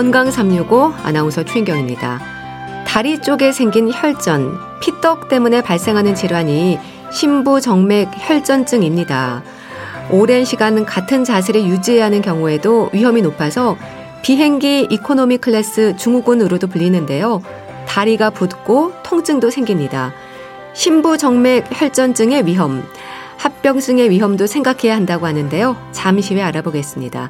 건강 365 아나운서 최인경입니다. 다리 쪽에 생긴 혈전, 피떡 때문에 발생하는 질환이 심부정맥 혈전증입니다. 오랜 시간 같은 자세를 유지해야 하는 경우에도 위험이 높아서 비행기 이코노미 클래스 증후군으로도 불리는데요. 다리가 붓고 통증도 생깁니다. 심부정맥 혈전증의 위험, 합병증의 위험도 생각해야 한다고 하는데요. 잠시 후에 알아보겠습니다.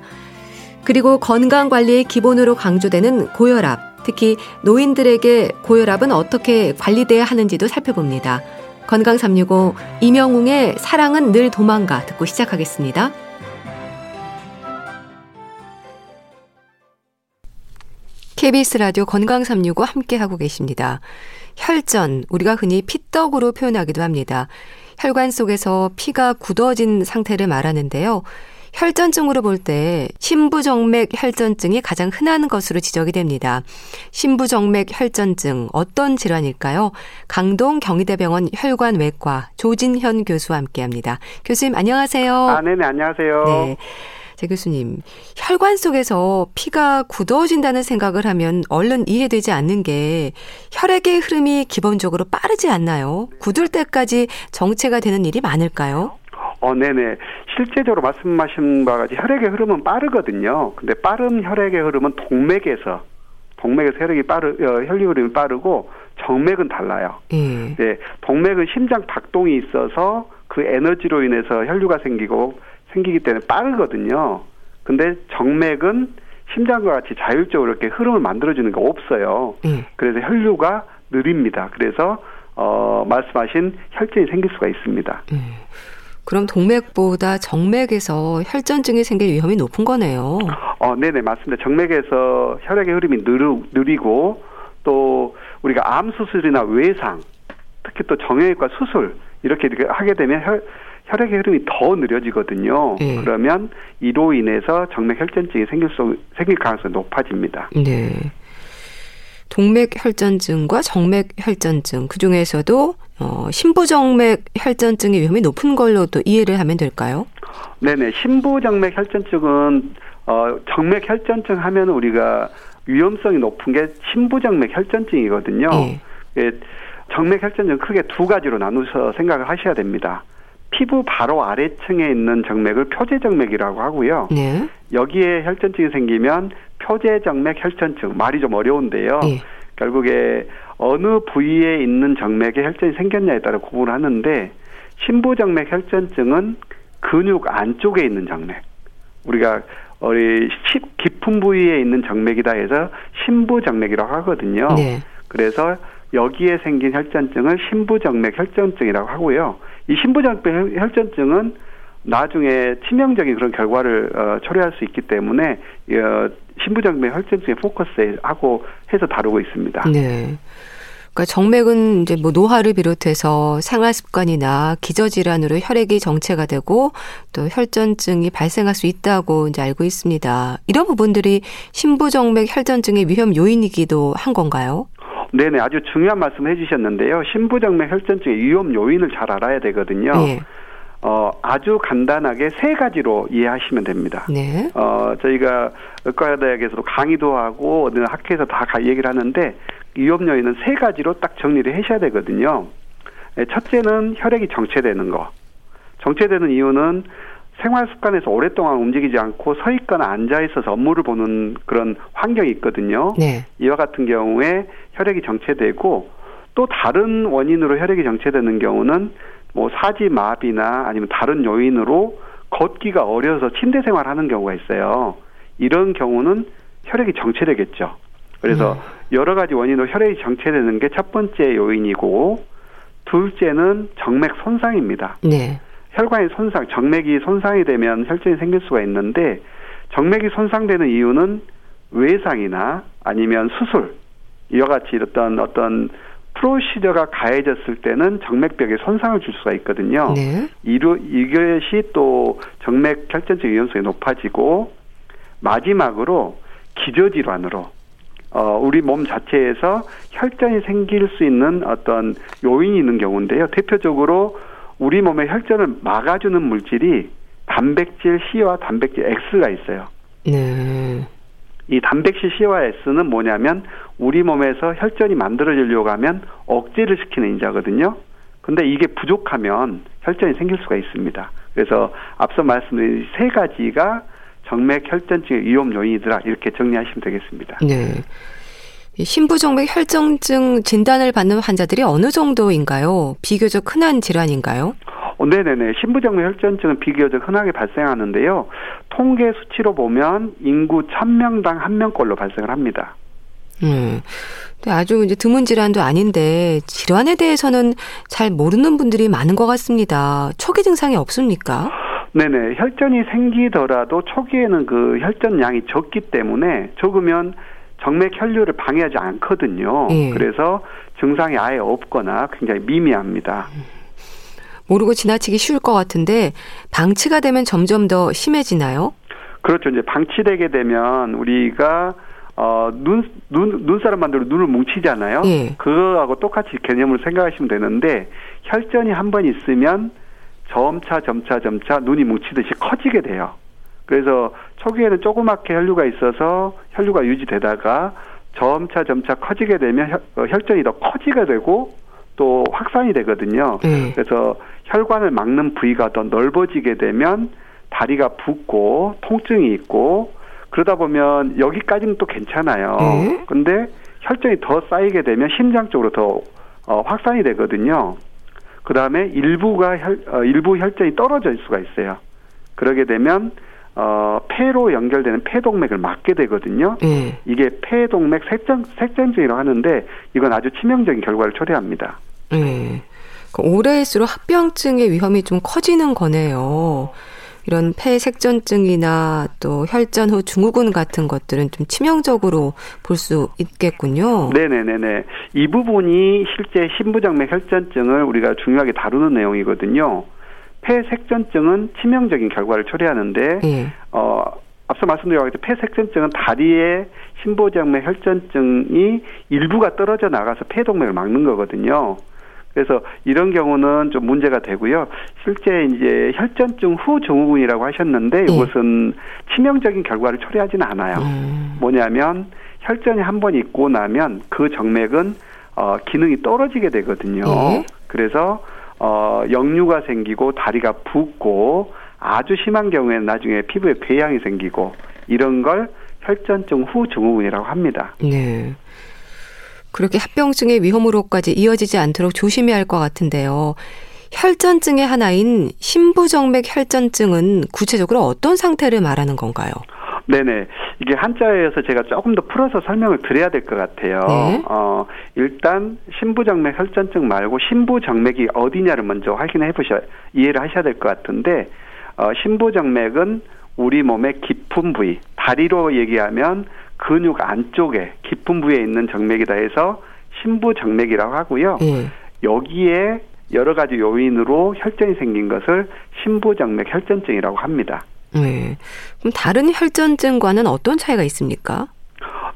그리고 건강 관리의 기본으로 강조되는 고혈압, 특히 노인들에게 고혈압은 어떻게 관리돼야 하는지도 살펴봅니다. 건강 365 이명웅의 사랑은 늘 도망가 듣고 시작하겠습니다. KBS 라디오 건강 365 함께 하고 계십니다. 혈전, 우리가 흔히 피떡으로 표현하기도 합니다. 혈관 속에서 피가 굳어진 상태를 말하는데요. 혈전증으로 볼 때 심부정맥 혈전증이 가장 흔한 것으로 지적이 됩니다. 심부정맥 혈전증 어떤 질환일까요? 강동 경희대병원 혈관외과 조진현 교수와 함께합니다. 교수님 안녕하세요. 아, 네네 안녕하세요. 네. 제 교수님, 혈관 속에서 피가 굳어진다는 생각을 하면 얼른 이해되지 않는 게 혈액의 흐름이 기본적으로 빠르지 않나요? 굳을 때까지 정체가 되는 일이 많을까요? 어, 네네. 실제적으로 말씀하신 바와 같이 혈액의 흐름은 빠르거든요. 근데 빠른 혈액의 흐름은 동맥에서 동맥에서 혈액이 빠르 어, 혈류 흐름이 빠르고 정맥은 달라요. 음. 네, 동맥은 심장 박동이 있어서 그 에너지로 인해서 혈류가 생기고 생기기 때문에 빠르거든요. 근데 정맥은 심장과 같이 자율적으로 이렇게 흐름을 만들어주는 게 없어요. 음. 그래서 혈류가 느립니다. 그래서 어 말씀하신 혈전이 생길 수가 있습니다. 음. 그럼 동맥보다 정맥에서 혈전증이 생길 위험이 높은 거네요. 어, 네네 맞습니다. 정맥에서 혈액의 흐름이 느르, 느리고 또 우리가 암 수술이나 외상, 특히 또 정형외과 수술 이렇게 하게 되면 혈, 혈액의 흐름이 더 느려지거든요. 네. 그러면 이로 인해서 정맥 혈전증이 생길 수 생길 가능성이 높아집니다. 네. 동맥 혈전증과 정맥 혈전증 그 중에서도 어, 심부정맥 혈전증의 위험이 높은 걸로 또 이해를 하면 될까요? 네네 심부정맥 혈전증은 어, 정맥 혈전증 하면 우리가 위험성이 높은 게 심부정맥 혈전증이거든요. 네. 예, 정맥 혈전증 크게 두 가지로 나누서 생각을 하셔야 됩니다. 피부 바로 아래층에 있는 정맥을 표제정맥이라고 하고요. 네. 여기에 혈전증이 생기면 표제정맥 혈전증 말이 좀 어려운데요. 네. 결국에 어느 부위에 있는 정맥에 혈전이 생겼냐에 따라 구분을 하는데 심부정맥 혈전증은 근육 안쪽에 있는 정맥. 우리가 우리 깊은 부위에 있는 정맥이다 해서 심부정맥이라고 하거든요. 네. 그래서 여기에 생긴 혈전증을 심부정맥 혈전증이라고 하고요. 이 심부정맥 혈전증은 나중에 치명적인 그런 결과를 어, 초래할 수 있기 때문에 어, 신부정맥 혈전증에 포커스하고 해서 다루고 있습니다. 네. 그러니까 정맥은 이제 뭐 노화를 비롯해서 생활 습관이나 기저 질환으로 혈액이 정체가 되고 또 혈전증이 발생할 수 있다고 이제 알고 있습니다. 이런 부분들이 심부정맥 혈전증의 위험 요인이기도 한 건가요? 네네 아주 중요한 말씀 해주셨는데요. 심부정맥 혈전증의 위험 요인을 잘 알아야 되거든요. 네. 어, 아주 간단하게 세 가지로 이해하시면 됩니다. 네. 어, 저희가 의과대학에서도 강의도 하고 어느 학회에서 다 얘기를 하는데 위험 요인은 세 가지로 딱 정리를 하셔야 되거든요. 네, 첫째는 혈액이 정체되는 거. 정체되는 이유는 생활 습관에서 오랫동안 움직이지 않고 서 있거나 앉아 있어서 업무를 보는 그런 환경이 있거든요. 네. 이와 같은 경우에 혈액이 정체되고 또 다른 원인으로 혈액이 정체되는 경우는 뭐 사지 마비나 아니면 다른 요인으로 걷기가 어려서 침대 생활하는 경우가 있어요. 이런 경우는 혈액이 정체되겠죠. 그래서 음. 여러 가지 원인으로 혈액이 정체되는 게 첫 번째 요인이고 둘째는 정맥 손상입니다. 네. 혈관의 손상, 정맥이 손상이 되면 혈전이 생길 수가 있는데 정맥이 손상되는 이유는 외상이나 아니면 수술 이와 같이 어떤 어떤 프로시저가 가해졌을 때는 정맥벽에 손상을 줄 수가 있거든요. 네. 이로, 이것이 또 정맥 혈전증 위험성이 높아지고 마지막으로 기저질환으로 어, 우리 몸 자체에서 혈전이 생길 수 있는 어떤 요인이 있는 경우인데요. 대표적으로 우리 몸의 혈전을 막아주는 물질이 단백질 C와 단백질 X가 있어요. 네. 이 단백질 COS는 뭐냐면 우리 몸에서 혈전이 만들어지려고 하면 억제를 시키는 인자거든요. 근데 이게 부족하면 혈전이 생길 수가 있습니다. 그래서 앞서 말씀드린 세 가지가 정맥 혈전증의 위험 요인이더라 이렇게 정리하시면 되겠습니다. 네. 신부정맥 혈전증 진단을 받는 환자들이 어느 정도인가요? 비교적 흔한 질환인가요? 어, 네네네. 신부정맥 혈전증은 비교적 흔하게 발생하는데요. 통계 수치로 보면 인구 1000명당 1명꼴로 발생을 합니다. 음. 아주 이제 드문 질환도 아닌데 질환에 대해서는 잘 모르는 분들이 많은 것 같습니다. 초기 증상이 없습니까? 네네. 혈전이 생기더라도 초기에는 그 혈전 양이 적기 때문에 적으면 정맥 혈류를 방해하지 않거든요. 예. 그래서 증상이 아예 없거나 굉장히 미미합니다. 모르고 지나치기 쉬울 것 같은데 방치가 되면 점점 더 심해지나요? 그렇죠. 이제 방치되게 되면 우리가 어, 눈, 눈, 눈사람 만들어 눈을 뭉치잖아요. 예. 그거하고 똑같이 개념을 생각하시면 되는데, 혈전이 한 번 있으면 점차, 점차, 점차 눈이 뭉치듯이 커지게 돼요. 그래서 초기에는 조그맣게 혈류가 있어서 혈류가 유지되다가 점차, 점차 커지게 되면 혈, 어, 혈전이 더 커지게 되고 또 확산이 되거든요. 예. 그래서 혈관을 막는 부위가 더 넓어지게 되면 다리가 붓고 통증이 있고 그러다 보면 여기까지는 또 괜찮아요. 네. 근데 혈전이 더 쌓이게 되면 심장 쪽으로 더 어, 확산이 되거든요. 그 다음에 일부가 혈, 어, 일부 혈전이 떨어질 수가 있어요. 그러게 되면 어, 폐로 연결되는 폐동맥을 막게 되거든요. 네. 이게 폐동맥 색전, 색전증이라고 하는데 이건 아주 치명적인 결과를 초래합니다. 네. 그 오래일수록 합병증의 위험이 좀 커지는 거네요. 이런 폐색전증이나 또 혈전 후 증후군 같은 것들은 좀 치명적으로 볼 수 있겠군요. 네네네네. 이 부분이 실제 신부정맥 혈전증을 우리가 중요하게 다루는 내용이거든요. 폐색전증은 치명적인 결과를 초래하는데, 예. 어, 앞서 말씀드린 폐색전증은 다리에 신부정맥 혈전증이 일부가 떨어져 나가서 폐동맥을 막는 거거든요. 그래서 이런 경우는 좀 문제가 되고요. 실제 이제 혈전증 후 증후군이라고 하셨는데 네. 이것은 치명적인 결과를 초래하지는 않아요. 음. 뭐냐면 혈전이 한 번 있고 나면 그 정맥은 어 기능이 떨어지게 되거든요. 네. 그래서 어 역류가 생기고 다리가 붓고 아주 심한 경우에는 나중에 피부에 궤양이 생기고 이런 걸 혈전증 후 증후군이라고 합니다. 네. 그렇게 합병증의 위험으로까지 이어지지 않도록 조심해야 할 것 같은데요. 혈전증의 하나인 심부정맥 혈전증은 구체적으로 어떤 상태를 말하는 건가요? 네네. 이게 한자에서 제가 조금 더 풀어서 설명을 드려야 될 것 같아요. 네. 어, 일단 심부정맥 혈전증 말고 심부정맥이 어디냐를 먼저 확인해 보셔 이해를 하셔야 될 것 같은데 어, 심부정맥은 우리 몸의 깊은 부위, 다리로 얘기하면 근육 안쪽에 깊은 부위에 있는 정맥이다 해서 심부 정맥이라고 하고요. 예. 여기에 여러 가지 요인으로 혈전이 생긴 것을 심부정맥 혈전증이라고 합니다. 네. 그럼 다른 혈전증과는 어떤 차이가 있습니까?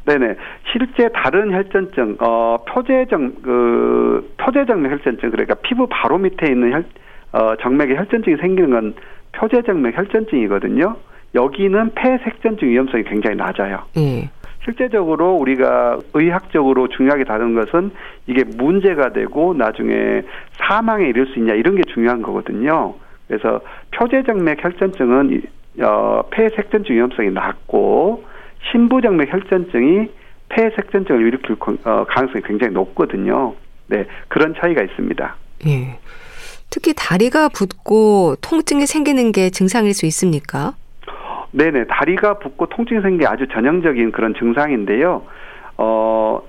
네네. 실제 다른 혈전증, 어, 표제정, 그, 표제정맥 혈전증, 그러니까 피부 바로 밑에 있는 혈, 어, 정맥의 혈전증이 생기는 건 표제정맥 혈전증이거든요. 여기는 폐색전증 위험성이 굉장히 낮아요. 예. 실제적으로 우리가 의학적으로 중요하게 다루는 것은 이게 문제가 되고 나중에 사망에 이를 수 있냐 이런 게 중요한 거거든요. 그래서 표제정맥 혈전증은 어, 폐색전증 위험성이 낮고 신부정맥 혈전증이 폐색전증을 일으킬 어, 가능성이 굉장히 높거든요. 네, 그런 차이가 있습니다. 예. 특히 다리가 붓고 통증이 생기는 게 증상일 수 있습니까? 네네 다리가 붓고 통증이 생긴 게 아주 전형적인 그런 증상인데요. 어,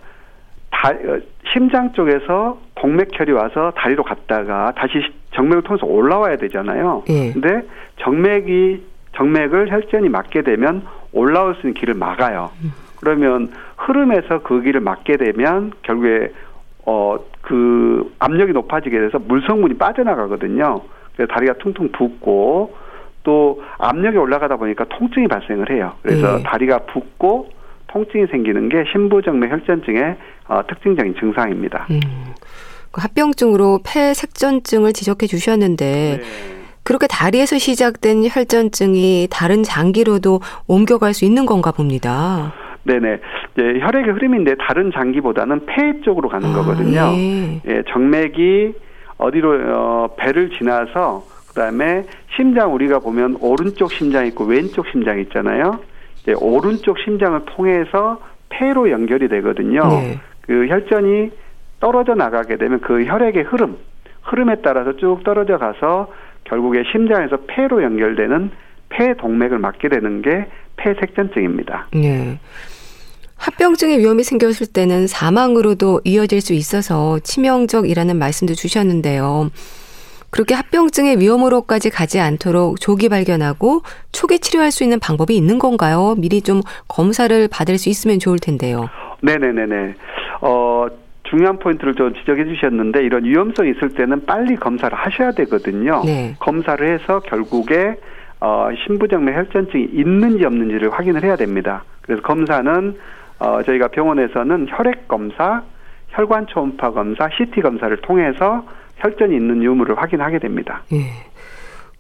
다, 어, 심장 쪽에서 동맥혈이 와서 다리로 갔다가 다시 정맥을 통해서 올라와야 되잖아요. 예. 근데 정맥이 정맥을 혈전이 막게 되면 올라올 수 있는 길을 막아요. 음. 그러면 흐름에서 그 길을 막게 되면 결국에 어 그 압력이 높아지게 돼서 물 성분이 빠져나가거든요. 그래서 다리가 퉁퉁 붓고 또 압력이 올라가다 보니까 통증이 발생을 해요. 그래서 네. 다리가 붓고 통증이 생기는 게 신부정맥 혈전증의 어, 특징적인 증상입니다. 음. 그 합병증으로 폐색전증을 지적해 주셨는데 네. 그렇게 다리에서 시작된 혈전증이 다른 장기로도 옮겨갈 수 있는 건가 봅니다. 네네. 이제 혈액의 흐름인데 다른 장기보다는 폐 쪽으로 가는 아, 거거든요. 예. 예, 정맥이 어디로 어, 배를 지나서 그다음에 심장 우리가 보면 오른쪽 심장 있고 왼쪽 심장 있잖아요. 이제 오른쪽 심장을 통해서 폐로 연결이 되거든요. 네. 그 혈전이 떨어져 나가게 되면 그 혈액의 흐름, 흐름에 따라서 쭉 떨어져 가서 결국에 심장에서 폐로 연결되는 폐 동맥을 막게 되는 게 폐색전증입니다. 네. 합병증의 위험이 생겼을 때는 사망으로도 이어질 수 있어서 치명적이라는 말씀도 주셨는데요. 그렇게 합병증의 위험으로까지 가지 않도록 조기 발견하고 초기 치료할 수 있는 방법이 있는 건가요? 미리 좀 검사를 받을 수 있으면 좋을 텐데요. 네네네네. 어, 중요한 포인트를 좀 지적해 주셨는데 이런 위험성이 있을 때는 빨리 검사를 하셔야 되거든요. 네. 검사를 해서 결국에 어, 신부정맥 혈전증이 있는지 없는지를 확인을 해야 됩니다. 그래서 검사는 어, 저희가 병원에서는 혈액 검사, 혈관 초음파 검사, CT 검사를 통해서 혈전이 있는 유무를 확인하게 됩니다. 예.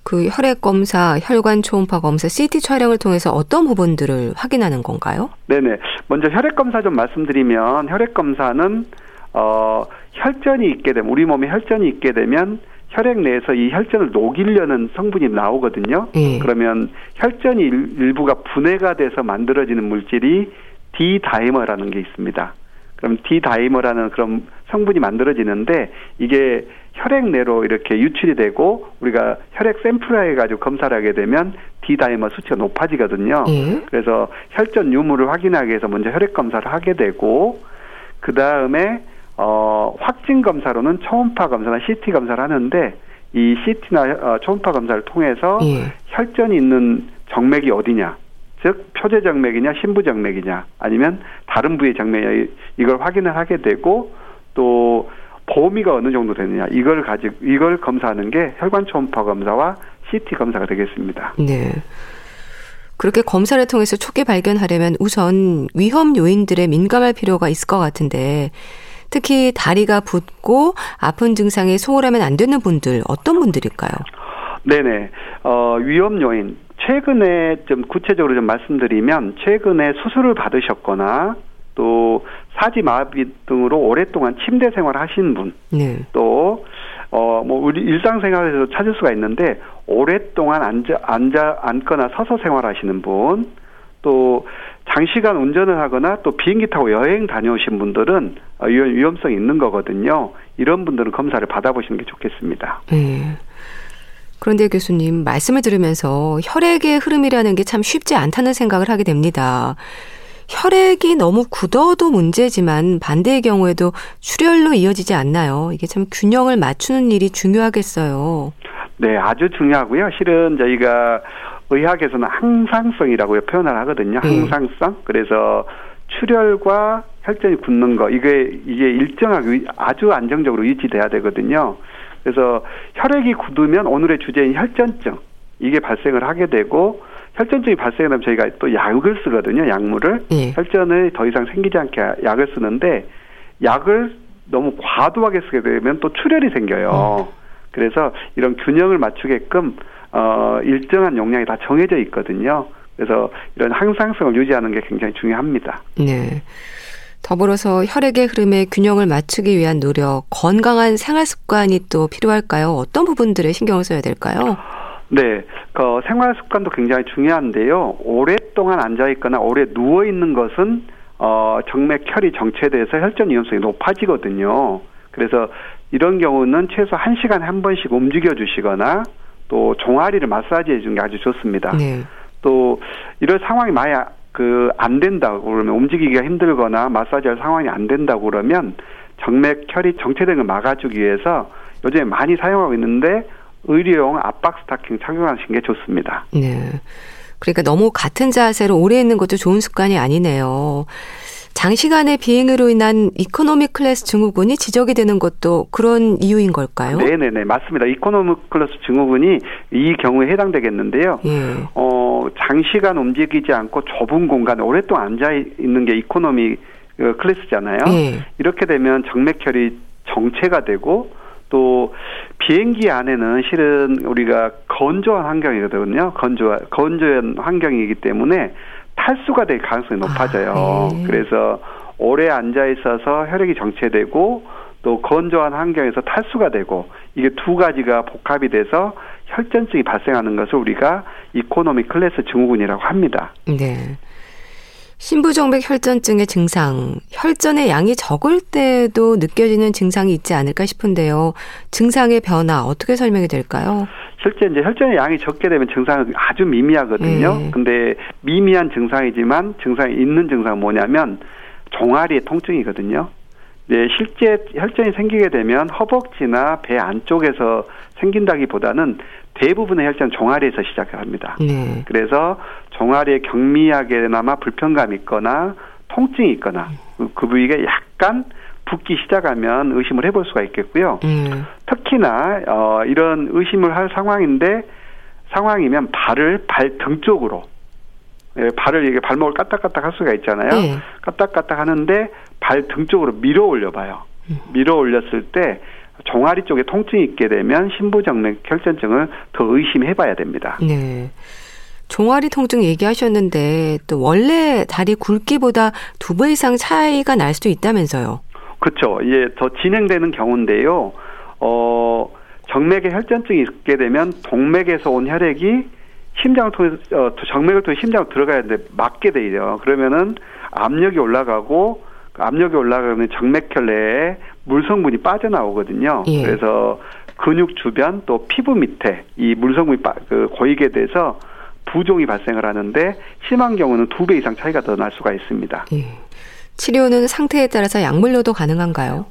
그 혈액 검사, 혈관 초음파 검사, CT 촬영을 통해서 어떤 부분들을 확인하는 건가요? 네네. 먼저 혈액 검사 좀 말씀드리면 혈액 검사는 어 혈전이 있게 되면 우리 몸에 혈전이 있게 되면 혈액 내에서 이 혈전을 녹이려는 성분이 나오거든요. 예. 그러면 혈전이 일부가 분해가 돼서 만들어지는 물질이 디다이머라는 게 있습니다. 그럼 디다이머라는 그런 성분이 만들어지는데 이게 혈액 내로 이렇게 유출이 되고 우리가 혈액 샘플화 해가지고 검사를 하게 되면 디다이머 수치가 높아지거든요. 예. 그래서 혈전 유무를 확인하기 위해서 먼저 혈액 검사를 하게 되고 그 다음에 어, 확진 검사로는 초음파 검사나 CT 검사를 하는데 이 CT나 어, 초음파 검사를 통해서 예. 혈전이 있는 정맥이 어디냐, 즉 표제 정맥이냐 신부 정맥이냐 아니면 다른 부의 정맥이냐 이걸 확인을 하게 되고 또 범위가 어느 정도 되느냐 이걸 가지고 이걸 검사하는 게 혈관 초음파 검사와 CT 검사가 되겠습니다. 네. 그렇게 검사를 통해서 초기 발견하려면 우선 위험 요인들에 민감할 필요가 있을 것 같은데 특히 다리가 붓고 아픈 증상에 소홀하면 안 되는 분들 어떤 분들일까요? 네네. 어, 위험 요인 최근에 좀 구체적으로 좀 말씀드리면 최근에 수술을 받으셨거나 또 사지 마비 등으로 오랫동안 침대 생활을 하시는 분, 네. 또 어, 뭐, 우리 일상생활에서 찾을 수가 있는데, 오랫동안 앉아, 앉아, 앉거나 서서 생활하시는 분, 또 장시간 운전을 하거나 또 비행기 타고 여행 다녀오신 분들은 위험 성이 있는 거거든요. 이런 분들은 검사를 받아보시는 게 좋겠습니다. 네. 그런데 교수님 말씀을 들으면서 혈액의 흐름이라는 게 참 쉽지 않다는 생각을 하게 됩니다. 혈액이 너무 굳어도 문제지만 반대의 경우에도 출혈로 이어지지 않나요? 이게 참 균형을 맞추는 일이 중요하겠어요. 네, 아주 중요하고요. 실은 저희가 의학에서는 항상성이라고 표현을 하거든요. 네. 항상성. 그래서 출혈과 혈전이 굳는 거 이게 이게 일정하게 아주 안정적으로 유지돼야 되거든요. 그래서 혈액이 굳으면 오늘의 주제인 혈전증 이게 발생을 하게 되고 혈전증이 발생하면 저희가 또 약을 쓰거든요. 약물을 네. 혈전을 더 이상 생기지 않게 약을 쓰는데 약을 너무 과도하게 쓰게 되면 또 출혈이 생겨요. 네. 그래서 이런 균형을 맞추게끔 어, 일정한 용량이 다 정해져 있거든요. 그래서 이런 항상성을 유지하는 게 굉장히 중요합니다. 네. 더불어서 혈액의 흐름에 균형을 맞추기 위한 노력, 건강한 생활 습관이 또 필요할까요? 어떤 부분들에 신경을 써야 될까요? 네, 그 생활 습관도 굉장히 중요한데요. 오랫동안 앉아 있거나 오래 누워 있는 것은 어 정맥 혈이 정체돼서 혈전 위험성이 높아지거든요. 그래서 이런 경우는 최소 1시간에 한 번씩 움직여 주시거나 또 종아리를 마사지해 주는 게 아주 좋습니다. 네. 또 이런 상황이 만약 그안 된다고 그러면 움직이기가 힘들거나 마사지할 상황이 안 된다고 그러면 정맥 혈이 정체된 걸 막아주기 위해서 요즘에 많이 사용하고 있는데 의료용 압박 스타킹 착용하시는 게 좋습니다. 네. 그러니까 너무 같은 자세로 오래 있는 것도 좋은 습관이 아니네요. 장시간의 비행으로 인한 이코노미 클래스 증후군이 지적이 되는 것도 그런 이유인 걸까요? 네네네 맞습니다. 이코노미 클래스 증후군이 이 경우에 해당되겠는데요. 예. 어 장시간 움직이지 않고 좁은 공간에 오랫동안 앉아 있는 게 이코노미 어, 클래스잖아요. 예. 이렇게 되면 정맥혈이 정체가 되고 또 비행기 안에는 실은 우리가 건조한 환경이거든요. 건조 건조한 환경이기 때문에 탈수가 될 가능성이 높아져요. 아, 네. 그래서 오래 앉아 있어서 혈액이 정체되고 또 건조한 환경에서 탈수가 되고 이게 두 가지가 복합이 돼서 혈전증이 발생하는 것을 우리가 이코노미 클래스 증후군이라고 합니다. 네. 신부정맥 혈전증의 증상, 혈전의 양이 적을 때도 느껴지는 증상이 있지 않을까 싶은데요. 증상의 변화 어떻게 설명이 될까요? 실제 이제 혈전의 양이 적게 되면 증상은 아주 미미하거든요. 네. 근데 미미한 증상이지만 증상이 있는 증상은 뭐냐면 종아리의 통증이거든요. 네, 실제 혈전이 생기게 되면 허벅지나 배 안쪽에서 생긴다기보다는 대부분의 혈전 종아리에서 시작을 합니다. 네. 그래서 종아리에 경미하게나마 불편감이 있거나 통증이 있거나 그, 그 부위가 약간 붓기 시작하면 의심을 해볼 수가 있겠고요. 음. 특히나 어, 이런 의심을 할 상황인데 상황이면 발을 발등 쪽으로 예, 발을 이게 발목을 까딱까딱 할 수가 있잖아요. 네. 까딱까딱 하는데 발 등 쪽으로 밀어 올려봐요. 음. 밀어 올렸을 때 종아리 쪽에 통증이 있게 되면 신부정맥 혈전증을 더 의심해봐야 됩니다. 네. 종아리 통증 얘기하셨는데 또 원래 다리 굵기보다 두 배 이상 차이가 날 수도 있다면서요? 그렇죠. 이제 더 진행되는 경우인데요. 어, 정맥에 혈전증이 있게 되면 동맥에서 온 혈액이 심장을 통해서 어, 정맥을 통해 심장으로 들어가야 되는데 막게 돼요. 그러면은 압력이 올라가고 그 압력이 올라가면 정맥혈 내에 물 성분이 빠져나오거든요. 예. 그래서 근육 주변 또 피부 밑에 이 물 성분이 빠, 그 고이게 돼서 부종이 발생을 하는데 심한 경우는 두 배 이상 차이가 더 날 수가 있습니다. 예. 치료는 상태에 따라서 약물로도 가능한가요?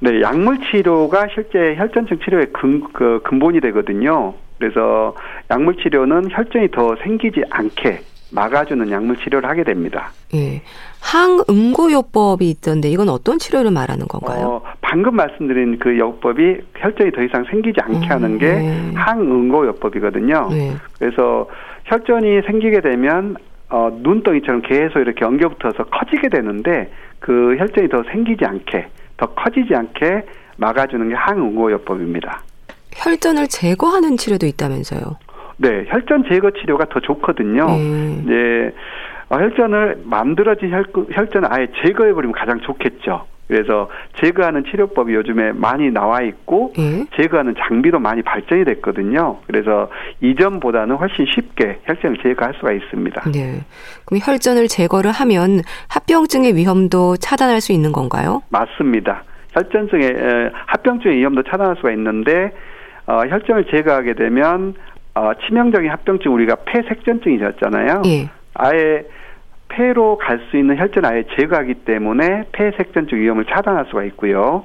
네, 약물 치료가 실제 혈전증 치료의 근, 그 근본이 되거든요. 그래서 약물 치료는 혈전이 더 생기지 않게 막아주는 약물 치료를 하게 됩니다. 예. 항응고요법이 있던데 이건 어떤 치료를 말하는 건가요? 어, 방금 말씀드린 그 요법이 혈전이 더 이상 생기지 않게 음, 하는 게 네. 항응고요법이거든요. 네. 그래서 혈전이 생기게 되면 어, 눈덩이처럼 계속 이렇게 엉겨붙어서 커지게 되는데 그 혈전이 더 생기지 않게 더 커지지 않게 막아주는 게 항응고요법입니다. 혈전을 제거하는 치료도 있다면서요? 네, 혈전 제거 치료가 더 좋거든요. 네. 이제 어, 혈전을 만들어진 혈, 혈전을 아예 제거해버리면 가장 좋겠죠. 그래서 제거하는 치료법이 요즘에 많이 나와 있고 예? 제거하는 장비도 많이 발전이 됐거든요. 그래서 이전보다는 훨씬 쉽게 혈전을 제거할 수가 있습니다. 네. 그럼 혈전을 제거를 하면 합병증의 위험도 차단할 수 있는 건가요? 맞습니다. 혈전증의 합병증의 위험도 차단할 수가 있는데 어, 혈전을 제거하게 되면 어, 치명적인 합병증 우리가 폐색전증이셨잖아요. 예. 아예 폐로 갈 수 있는 혈전 아예 제거하기 때문에 폐색전증 위험을 차단할 수가 있고요.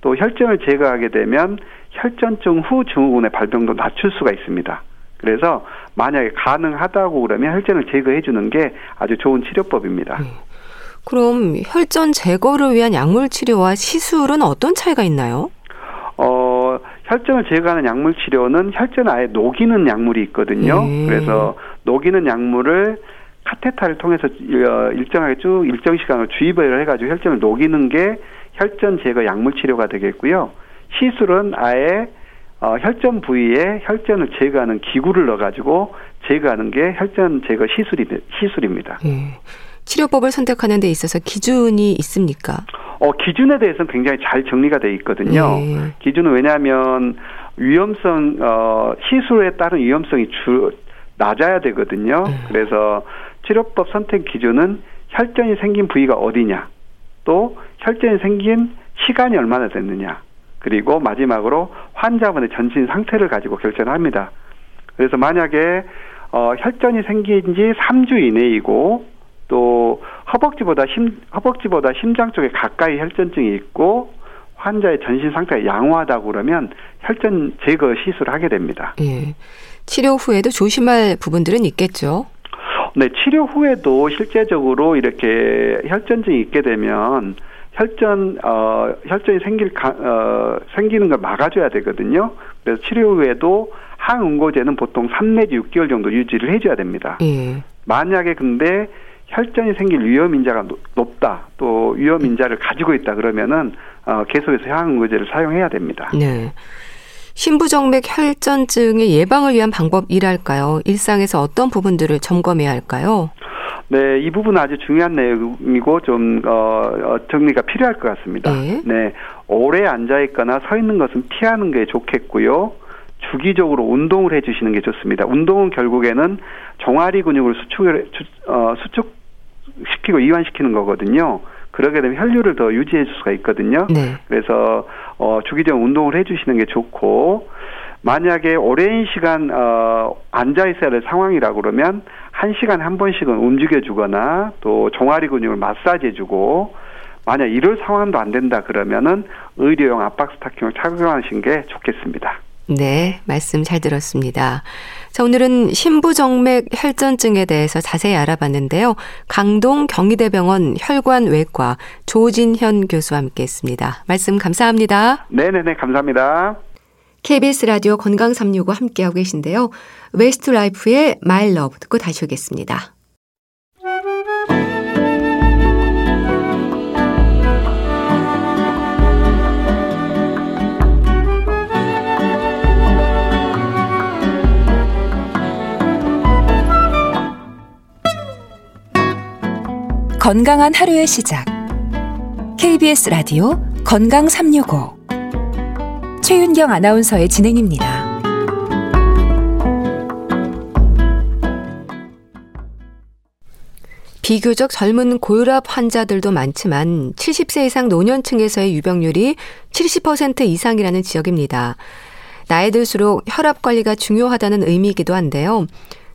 또 혈전을 제거하게 되면 혈전증 후 증후군의 발병도 낮출 수가 있습니다. 그래서 만약에 가능하다고 그러면 혈전을 제거해 주는 게 아주 좋은 치료법입니다. 네. 그럼 혈전 제거를 위한 약물 치료와 시술은 어떤 차이가 있나요? 어, 혈전을 제거하는 약물 치료는 혈전 아예 녹이는 약물이 있거든요. 네. 그래서 녹이는 약물을 카테타를 통해서 어, 일정하게 쭉 일정 시간을 주입을 해가지고 혈전을 녹이는 게 혈전 제거 약물 치료가 되겠고요. 시술은 아예 어, 혈전 부위에 혈전을 제거하는 기구를 넣어가지고 제거하는 게 혈전 제거 시술이 시술입니다. 예. 치료법을 선택하는 데 있어서 기준이 있습니까? 어, 기준에 대해서는 굉장히 잘 정리가 돼 있거든요. 예. 기준은 왜냐하면 위험성 어, 시술에 따른 위험성이 주 낮아야 되거든요. 예. 그래서 치료법 선택 기준은 혈전이 생긴 부위가 어디냐, 또 혈전이 생긴 시간이 얼마나 됐느냐, 그리고 마지막으로 환자분의 전신 상태를 가지고 결정합니다. 그래서 만약에 어, 혈전이 생긴 지 3주 이내이고 또 허벅지보다 심 허벅지보다 심장 쪽에 가까이 혈전증이 있고 환자의 전신 상태가 양호하다고 그러면 혈전 제거 시술을 하게 됩니다. 예. 치료 후에도 조심할 부분들은 있겠죠. 네, 치료 후에도 실제적으로 이렇게 혈전증이 있게 되면 혈전 어 혈전이 생길 가, 어 생기는 걸 막아줘야 되거든요. 그래서 치료 후에도 항응고제는 보통 3 내지 6개월 정도 유지를 해줘야 됩니다. 예. 만약에 근데 혈전이 생길 위험 인자가 높다, 또 위험 인자를 가지고 있다 그러면은 어 계속해서 항응고제를 사용해야 됩니다. 네. 신부정맥 혈전증의 예방을 위한 방법이랄까요? 일상에서 어떤 부분들을 점검해야 할까요? 네, 이 부분은 아주 중요한 내용이고 좀 어, 어 정리가 필요할 것 같습니다. 네. 네, 오래 앉아 있거나 서 있는 것은 피하는 게 좋겠고요. 주기적으로 운동을 해주시는 게 좋습니다. 운동은 결국에는 종아리 근육을 수축을 어, 수축 시키고 이완시키는 거거든요. 그러게 되면 혈류를 더 유지해 줄 수가 있거든요. 네. 그래서 어, 주기적 운동을 해 주시는 게 좋고 만약에 오랜 시간 어, 앉아 있어야 될 상황이라 그러면 한 시간 한 번씩은 움직여 주거나 또 종아리 근육을 마사지해 주고 만약 이럴 상황도 안 된다 그러면은 의료용 압박 스타킹을 착용하시는 게 좋겠습니다. 네, 말씀 잘 들었습니다. 자, 오늘은 심부정맥 혈전증에 대해서 자세히 알아봤는데요. 강동 경희대병원 혈관외과 조진현 교수와 함께 했습니다. 말씀 감사합니다. 네네네, 감사합니다. KBS 라디오 건강 365 함께하고 계신데요. 웨스트라이프의 My Love 듣고 다시 오겠습니다. 건강한 하루의 시작. KBS 라디오 건강 365. 최윤경 아나운서의 진행입니다. 비교적 젊은 고혈압 환자들도 많지만 70세 이상 노년층에서의 유병률이 70% 이상이라는 지역입니다. 나이 들수록 혈압 관리가 중요하다는 의미이기도 한데요.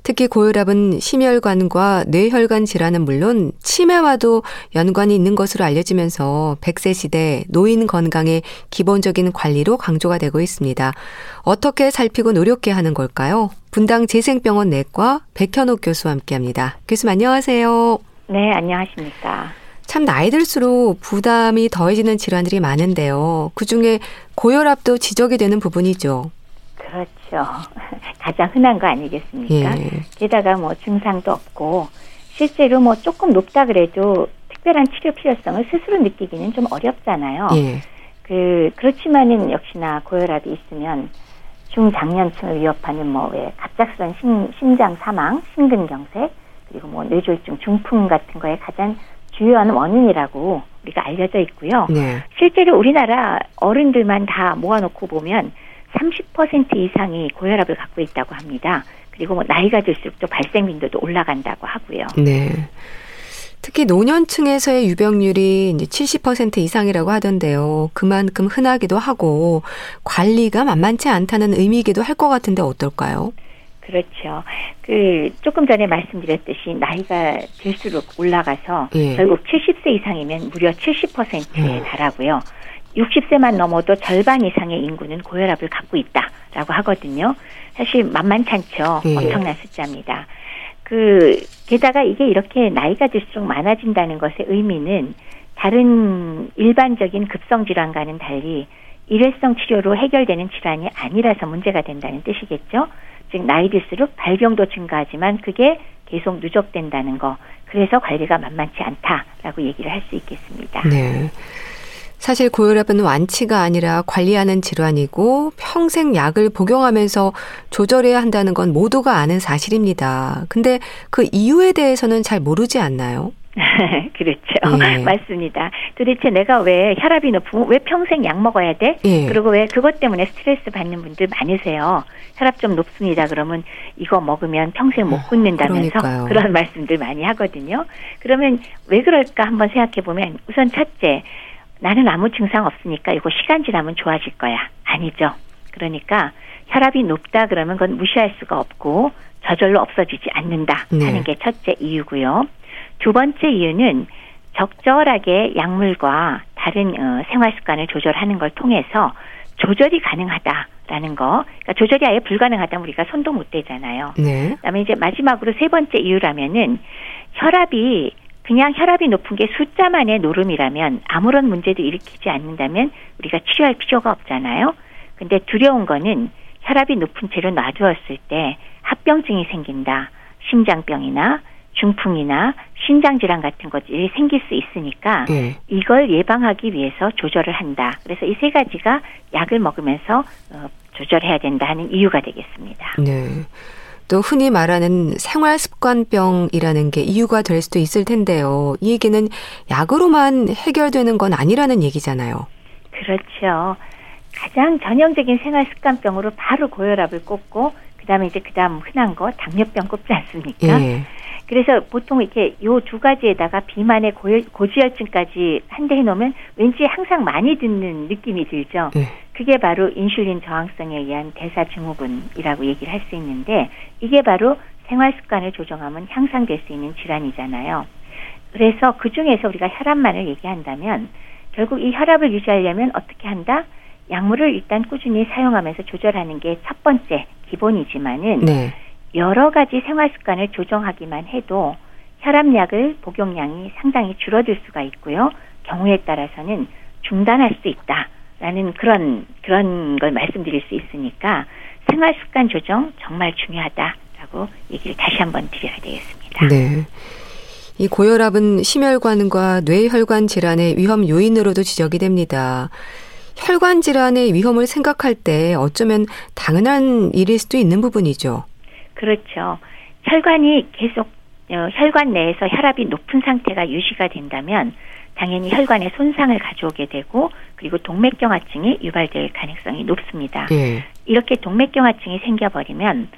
특히 고혈압은 심혈관과 뇌혈관 질환은 물론 치매와도 연관이 있는 것으로 알려지면서 100세 시대 노인 건강의 기본적인 관리로 강조가 되고 있습니다. 어떻게 살피고 노력해야 하는 걸까요? 분당 재생병원 내과 백현옥 교수와 함께합니다. 교수님 안녕하세요. 네, 안녕하십니까. 참 나이 들수록 부담이 더해지는 질환들이 많은데요. 그중에 고혈압도 지적이 되는 부분이죠. 그렇죠. 가장 흔한 거 아니겠습니까? 예. 게다가 뭐 증상도 없고 실제로 뭐 조금 높다 그래도 특별한 치료 필요성을 스스로 느끼기는 좀 어렵잖아요. 예. 그 그렇지만은 역시나 고혈압이 있으면 중장년층을 위협하는 뭐 왜 갑작스런 심, 심장 사망, 심근경색 그리고 뭐 뇌졸중, 중풍 같은 거에 가장 주요한 원인이라고 우리가 알려져 있고요. 네. 실제로 우리나라 어른들만 다 모아놓고 보면 30% 이상이 고혈압을 갖고 있다고 합니다. 그리고 뭐 나이가 들수록 또 발생 빈도도 올라간다고 하고요. 네. 특히 노년층에서의 유병률이 이제 70% 이상이라고 하던데요. 그만큼 흔하기도 하고 관리가 만만치 않다는 의미이기도 할 것 같은데 어떨까요? 그렇죠. 그 조금 전에 말씀드렸듯이 나이가 들수록 올라가서 예. 결국 70세 이상이면 무려 70%에 예. 달하고요. 60세만 넘어도 절반 이상의 인구는 고혈압을 갖고 있다라고 하거든요. 사실 만만찮죠. 예. 엄청난 숫자입니다. 그 게다가 이게 이렇게 나이가 들수록 많아진다는 것의 의미는 다른 일반적인 급성 질환과는 달리 일회성 치료로 해결되는 질환이 아니라서 문제가 된다는 뜻이겠죠. 즉 나이 들수록 발병도 증가하지만 그게 계속 누적된다는 거. 그래서 관리가 만만치 않다라고 얘기를 할 수 있겠습니다. 네. 사실 고혈압은 완치가 아니라 관리하는 질환이고 평생 약을 복용하면서 조절해야 한다는 건 모두가 아는 사실입니다. 근데 그 이유에 대해서는 잘 모르지 않나요? 그렇죠. 예. 맞습니다. 도대체 내가 왜 혈압이 높으면 왜 평생 약 먹어야 돼? 예. 그리고 왜 그것 때문에 스트레스 받는 분들 많으세요. 혈압 좀 높습니다. 그러면 이거 먹으면 평생 못 끊는다면서 그 그런 말씀들 많이 하거든요. 그러면 왜 그럴까 한번 생각해 보면 우선 첫째 나는 아무 증상 없으니까 이거 시간 지나면 좋아질 거야. 아니죠. 그러니까 혈압이 높다 그러면 그건 무시할 수가 없고 저절로 없어지지 않는다 네. 하는 게 첫째 이유고요. 두 번째 이유는 적절하게 약물과 다른 어, 생활 습관을 조절하는 걸 통해서 조절이 가능하다라는 거. 그러니까 조절이 아예 불가능하다면 우리가 손도 못 대잖아요. 네. 그다음에 이제 마지막으로 세 번째 이유라면은 혈압이 그냥 혈압이 높은 게 숫자만의 노름이라면 아무런 문제도 일으키지 않는다면 우리가 치료할 필요가 없잖아요. 근데 두려운 거는 혈압이 높은 채로 놔두었을 때 합병증이 생긴다. 심장병이나 중풍이나 신장질환 같은 것들이 생길 수 있으니까 네. 이걸 예방하기 위해서 조절을 한다. 그래서 이 세 가지가 약을 먹으면서 어, 조절해야 된다는 이유가 되겠습니다. 네. 또 흔히 말하는 생활 습관병이라는 게 이유가 될 수도 있을 텐데요. 이 얘기는 약으로만 해결되는 건 아니라는 얘기잖아요. 그렇죠. 가장 전형적인 생활 습관병으로 바로 고혈압을 꼽고 그다음에 이제 그다음 흔한 거 당뇨병 꼽지 않습니까? 예. 그래서 보통 이렇게 요 두 가지에다가 비만의 고지혈증까지 한대 해놓으면 왠지 항상 많이 듣는 느낌이 들죠. 네. 그게 바로 인슐린 저항성에 의한 대사 증후군이라고 얘기를 할 수 있는데 이게 바로 생활 습관을 조정하면 향상될 수 있는 질환이잖아요. 그래서 그 중에서 우리가 혈압만을 얘기한다면 결국 이 혈압을 유지하려면 어떻게 한다? 약물을 일단 꾸준히 사용하면서 조절하는 게 첫 번째 기본이지만은 네. 여러 가지 생활 습관을 조정하기만 해도 혈압약을 복용량이 상당히 줄어들 수가 있고요. 경우에 따라서는 중단할 수 있다 라는 그런 그런 걸 말씀드릴 수 있으니까 생활 습관 조정 정말 중요하다라고 얘기를 다시 한번 드려야 되겠습니다. 네. 이 고혈압은 심혈관과 뇌혈관 질환의 위험 요인으로도 지적이 됩니다. 혈관 질환의 위험을 생각할 때 어쩌면 당연한 일일 수도 있는 부분이죠. 그렇죠. 혈관이 계속 어, 혈관 내에서 혈압이 높은 상태가 유지가 된다면 당연히 혈관에 손상을 가져오게 되고 그리고 동맥경화증이 유발될 가능성이 높습니다. 예. 이렇게 동맥경화증이 생겨버리면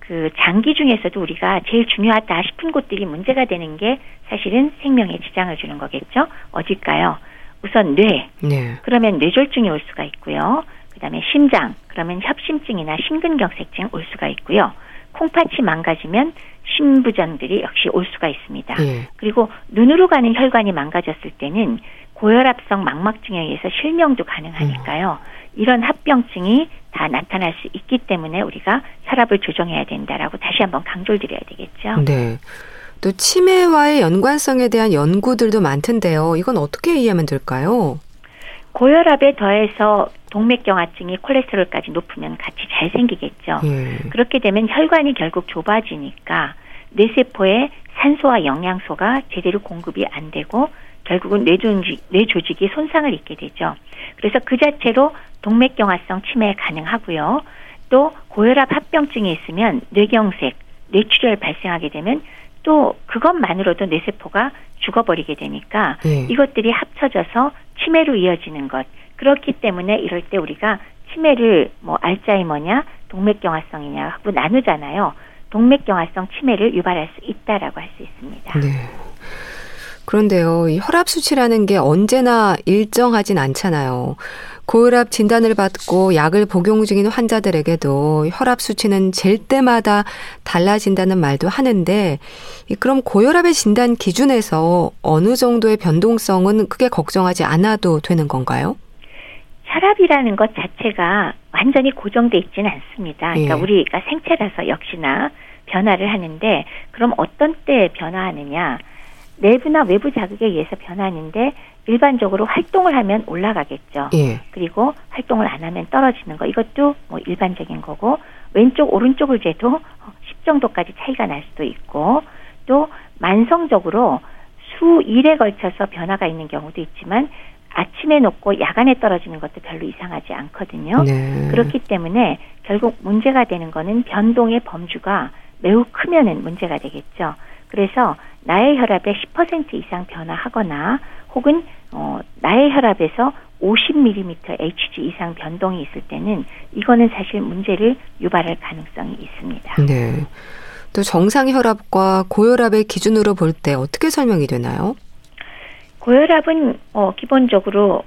그 장기 중에서도 우리가 제일 중요하다 싶은 곳들이 문제가 되는 게 사실은 생명에 지장을 주는 거겠죠. 어딜까요? 우선 뇌. 네. 그러면 뇌졸중이 올 수가 있고요. 그다음에 심장. 그러면 협심증이나 심근경색증 올 수가 있고요. 콩팥이 망가지면 심부전들이 역시 올 수가 있습니다. 네. 그리고 눈으로 가는 혈관이 망가졌을 때는 고혈압성 망막증에 의해서 실명도 가능하니까요. 음. 이런 합병증이 다 나타날 수 있기 때문에 우리가 혈압을 조정해야 된다라고 다시 한번 강조를 드려야 되겠죠. 네. 또 치매와의 연관성에 대한 연구들도 많던데요. 이건 어떻게 이해하면 될까요? 고혈압에 더해서 동맥경화증이 콜레스테롤까지 높으면 같이 잘 생기겠죠. 예. 그렇게 되면 혈관이 결국 좁아지니까 뇌세포에 산소와 영양소가 제대로 공급이 안 되고 결국은 뇌조직, 뇌조직이 손상을 입게 되죠. 그래서 그 자체로 동맥경화성 치매 가능하고요. 또 고혈압 합병증이 있으면 뇌경색, 뇌출혈 발생하게 되면 또 그것만으로도 뇌세포가 죽어버리게 되니까 네. 이것들이 합쳐져서 치매로 이어지는 것. 그렇기 때문에 이럴 때 우리가 치매를 뭐 알츠하이머냐 동맥경화성이냐 하고 나누잖아요. 동맥경화성 치매를 유발할 수 있다라고 할 수 있습니다. 네. 그런데요, 이 혈압 수치라는 게 언제나 일정하진 않잖아요. 고혈압 진단을 받고 약을 복용 중인 환자들에게도 혈압 수치는 잴 때마다 달라진다는 말도 하는데 그럼 고혈압의 진단 기준에서 어느 정도의 변동성은 크게 걱정하지 않아도 되는 건가요? 혈압이라는 것 자체가 완전히 고정돼 있지는 않습니다. 그러니까 예. 우리가 생체라서 역시나 변화를 하는데 그럼 어떤 때 변화하느냐? 내부나 외부 자극에 의해서 변하는데 일반적으로 활동을 하면 올라가겠죠. 예. 그리고 활동을 안 하면 떨어지는 거 이것도 뭐 일반적인 거고 왼쪽 오른쪽을 재도 10 정도까지 차이가 날 수도 있고 또 만성적으로 수일에 걸쳐서 변화가 있는 경우도 있지만 아침에 높고 야간에 떨어지는 것도 별로 이상하지 않거든요. 네. 그렇기 때문에 결국 문제가 되는 거는 변동의 범주가 매우 크면은 문제가 되겠죠. 그래서 나의 혈압의 10% 이상 변화하거나 혹은 어, 나의 혈압에서 50mm Hg 이상 변동이 있을 때는 이거는 사실 문제를 유발할 가능성이 있습니다. 네. 또 정상 혈압과 고혈압의 기준으로 볼 때 어떻게 설명이 되나요? 고혈압은 어, 기본적으로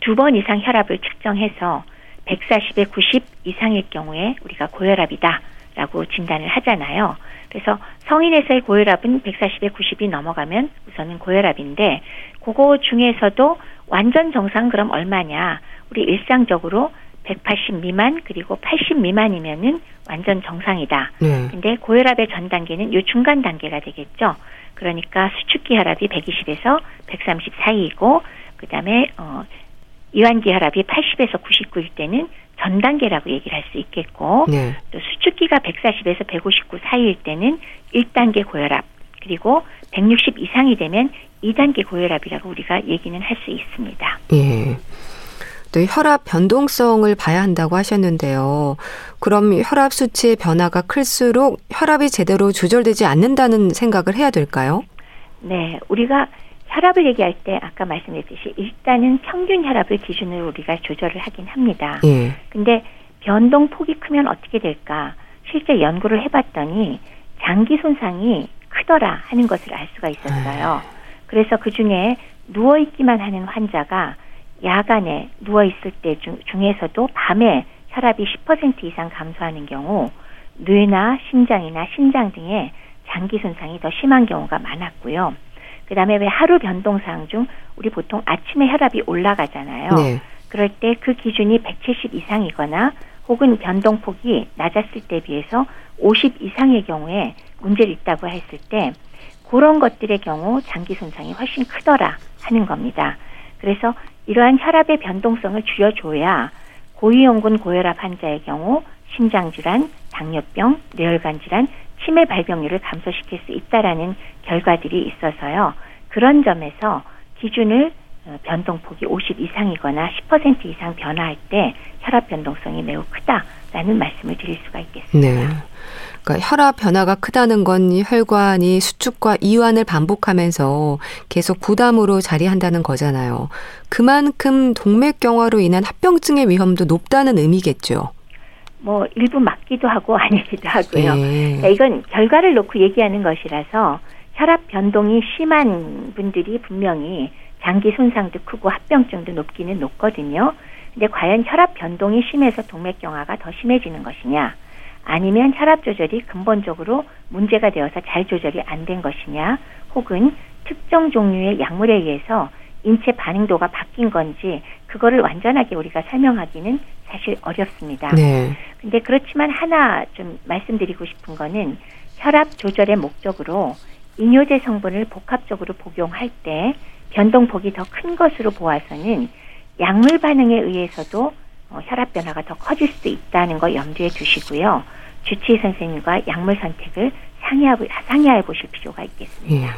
두 번 이상 혈압을 측정해서 140에 90 이상일 경우에 우리가 고혈압이다라고 진단을 하잖아요. 그래서 성인에서의 고혈압은 140에 90이 넘어가면 우선은 고혈압인데 그거 중에서도 완전 정상 그럼 얼마냐? 우리 일상적으로 180 미만 그리고 80 미만이면은 완전 정상이다. 네. 근데 고혈압의 전 단계는 요 중간 단계가 되겠죠. 그러니까 수축기 혈압이 120에서 130 사이이고 그다음에 어 이완기 혈압이 80에서 99일 때는 전 단계라고 얘기를 할 수 있겠고 네. 또 수축기가 140에서 159 사이일 때는 1단계 고혈압 그리고 160 이상이 되면 2단계 고혈압이라고 우리가 얘기는 할 수 있습니다. 예. 또 혈압 변동성을 봐야 한다고 하셨는데요. 그럼 혈압 수치의 변화가 클수록 혈압이 제대로 조절되지 않는다는 생각을 해야 될까요? 네, 우리가 혈압을 얘기할 때 아까 말씀드렸듯이 일단은 평균 혈압을 기준으로 우리가 조절을 하긴 합니다. 예. 근데 변동 폭이 크면 어떻게 될까? 실제 연구를 해봤더니 장기 손상이 크더라 하는 것을 알 수가 있었어요. 네. 그래서 그 중에 누워 있기만 하는 환자가 야간에 누워 있을 때 중, 중에서도 밤에 혈압이 10% 이상 감소하는 경우 뇌나 심장이나 신장 등의 장기 손상이 더 심한 경우가 많았고요. 그 다음에 왜 하루 변동사항 중 우리 보통 아침에 혈압이 올라가잖아요. 네. 그럴 때 그 기준이 170 이상이거나 혹은 변동폭이 낮았을 때 비해서 50 이상의 경우에 문제를 있다고 했을 때 그런 것들의 경우 장기 손상이 훨씬 크더라 하는 겁니다. 그래서 이러한 혈압의 변동성을 줄여줘야 고위험군 고혈압 환자의 경우 심장질환, 당뇨병, 뇌혈관 질환, 치매 발병률을 감소시킬 수 있다라는 결과들이 있어서요. 그런 점에서 기준을 어, 변동폭이 50 이상이거나 10% 이상 변화할 때 혈압 변동성이 매우 크다라는 말씀을 드릴 수가 있겠습니다. 네. 그러니까 혈압 변화가 크다는 건 혈관이 수축과 이완을 반복하면서 계속 부담으로 자리한다는 거잖아요. 그만큼 동맥경화로 인한 합병증의 위험도 높다는 의미겠죠. 뭐 일부 맞기도 하고 아니기도 하고요. 네. 그러니까 이건 결과를 놓고 얘기하는 것이라서 혈압 변동이 심한 분들이 분명히 장기 손상도 크고 합병증도 높기는 높거든요. 근데 과연 혈압 변동이 심해서 동맥경화가 더 심해지는 것이냐? 아니면 혈압 조절이 근본적으로 문제가 되어서 잘 조절이 안 된 것이냐? 혹은 특정 종류의 약물에 의해서 인체 반응도가 바뀐 건지 그거를 완전하게 우리가 설명하기는 사실 어렵습니다. 네. 근데 그렇지만 하나 좀 말씀드리고 싶은 거는 혈압 조절의 목적으로 이뇨제 성분을 복합적으로 복용할 때 변동폭이 더 큰 것으로 보아서는 약물 반응에 의해서도 어, 혈압 변화가 더 커질 수도 있다는 거 염두에 두시고요. 주치의 선생님과 약물 선택을 상의하고, 상의해 보실 필요가 있겠습니다. 예.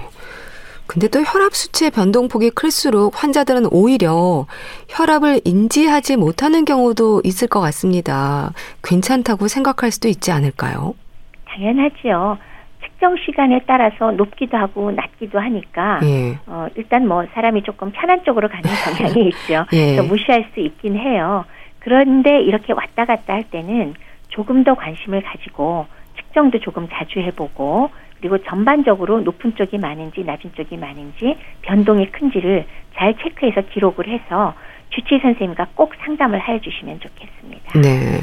근데 또 혈압 수치의 변동폭이 클수록 환자들은 오히려 혈압을 인지하지 못하는 경우도 있을 것 같습니다. 괜찮다고 생각할 수도 있지 않을까요? 당연하지요. 특정 시간에 따라서 높기도 하고 낮기도 하니까 예. 어, 일단 뭐 사람이 조금 편한 쪽으로 가는 경향이 있죠. 예. 무시할 수 있긴 해요. 그런데 이렇게 왔다 갔다 할 때는 조금 더 관심을 가지고 측정도 조금 자주 해보고 그리고 전반적으로 높은 쪽이 많은지 낮은 쪽이 많은지 변동이 큰지를 잘 체크해서 기록을 해서 주치의 선생님과 꼭 상담을 해 주시면 좋겠습니다. 네.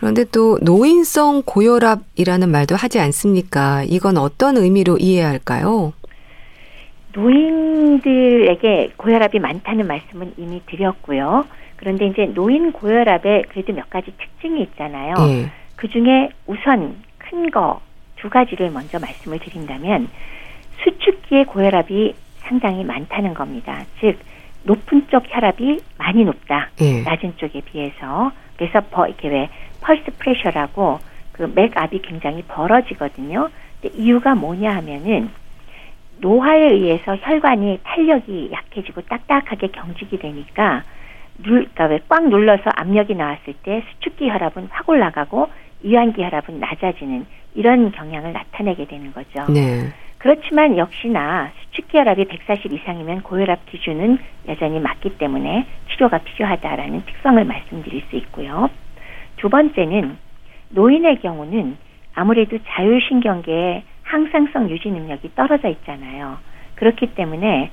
그런데 또 노인성 고혈압이라는 말도 하지 않습니까? 이건 어떤 의미로 이해해야 할까요? 노인들에게 고혈압이 많다는 말씀은 이미 드렸고요. 그런데 이제 노인 고혈압에 그래도 몇 가지 특징이 있잖아요. 네. 그 중에 우선 큰 거 두 가지를 먼저 말씀을 드린다면 수축기의 고혈압이 상당히 많다는 겁니다. 즉 높은 쪽 혈압이 많이 높다. 네. 낮은 쪽에 비해서 그래서 이렇게 왜 펄스 프레셔라고 그 맥압이 굉장히 벌어지거든요. 근데 이유가 뭐냐 하면은 노화에 의해서 혈관이 탄력이 약해지고 딱딱하게 경직이 되니까 눌, 그러니까 왜 꽉 눌러서 압력이 나왔을 때 수축기 혈압은 확 올라가고 이완기 혈압은 낮아지는 이런 경향을 나타내게 되는 거죠. 네. 그렇지만 역시나 수축기 혈압이 140 이상이면 고혈압 기준은 여전히 맞기 때문에 치료가 필요하다라는 특성을 말씀드릴 수 있고요. 두 번째는 노인의 경우는 아무래도 자율신경계의 항상성 유지 능력이 떨어져 있잖아요. 그렇기 때문에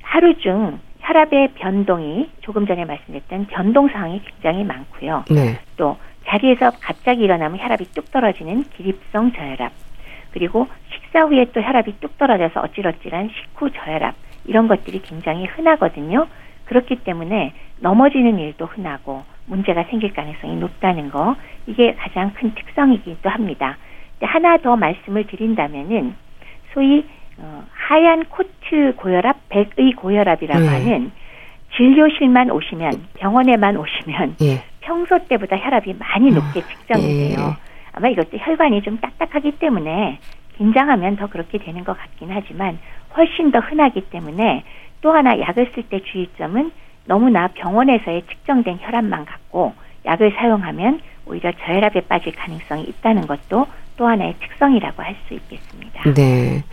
하루 중 혈압의 변동이 조금 전에 말씀드렸던 변동 사항이 굉장히 많고요. 네. 또 자리에서 갑자기 일어나면 혈압이 뚝 떨어지는 기립성 저혈압. 그리고 식사 후에 또 혈압이 뚝 떨어져서 어찌러찌한 식후 저혈압. 이런 것들이 굉장히 흔하거든요. 그렇기 때문에 넘어지는 일도 흔하고 문제가 생길 가능성이 높다는 거 이게 가장 큰 특성이기도 합니다. 하나 더 말씀을 드린다면은 소위 어, 하얀 코트 고혈압, 백의 고혈압이라고 네. 하는 진료실만 오시면 병원에만 오시면 예. 평소 때보다 혈압이 많이 아, 높게 측정이 돼요. 예. 아마 이것도 혈관이 좀 딱딱하기 때문에 긴장하면 더 그렇게 되는 것 같긴 하지만 훨씬 더 흔하기 때문에 또 하나 약을 쓸 때 주의점은 너무나 병원에서의 측정된 혈압만 갖고 약을 사용하면 오히려 저혈압에 빠질 가능성이 있다는 것도 또 하나의 특성이라고 할 수 있겠습니다. 네.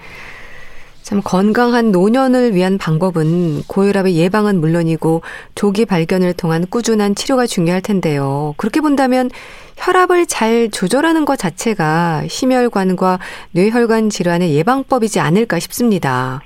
참 건강한 노년을 위한 방법은 고혈압의 예방은 물론이고 조기 발견을 통한 꾸준한 치료가 중요할 텐데요. 그렇게 본다면 혈압을 잘 조절하는 것 자체가 심혈관과 뇌혈관 질환의 예방법이지 않을까 싶습니다.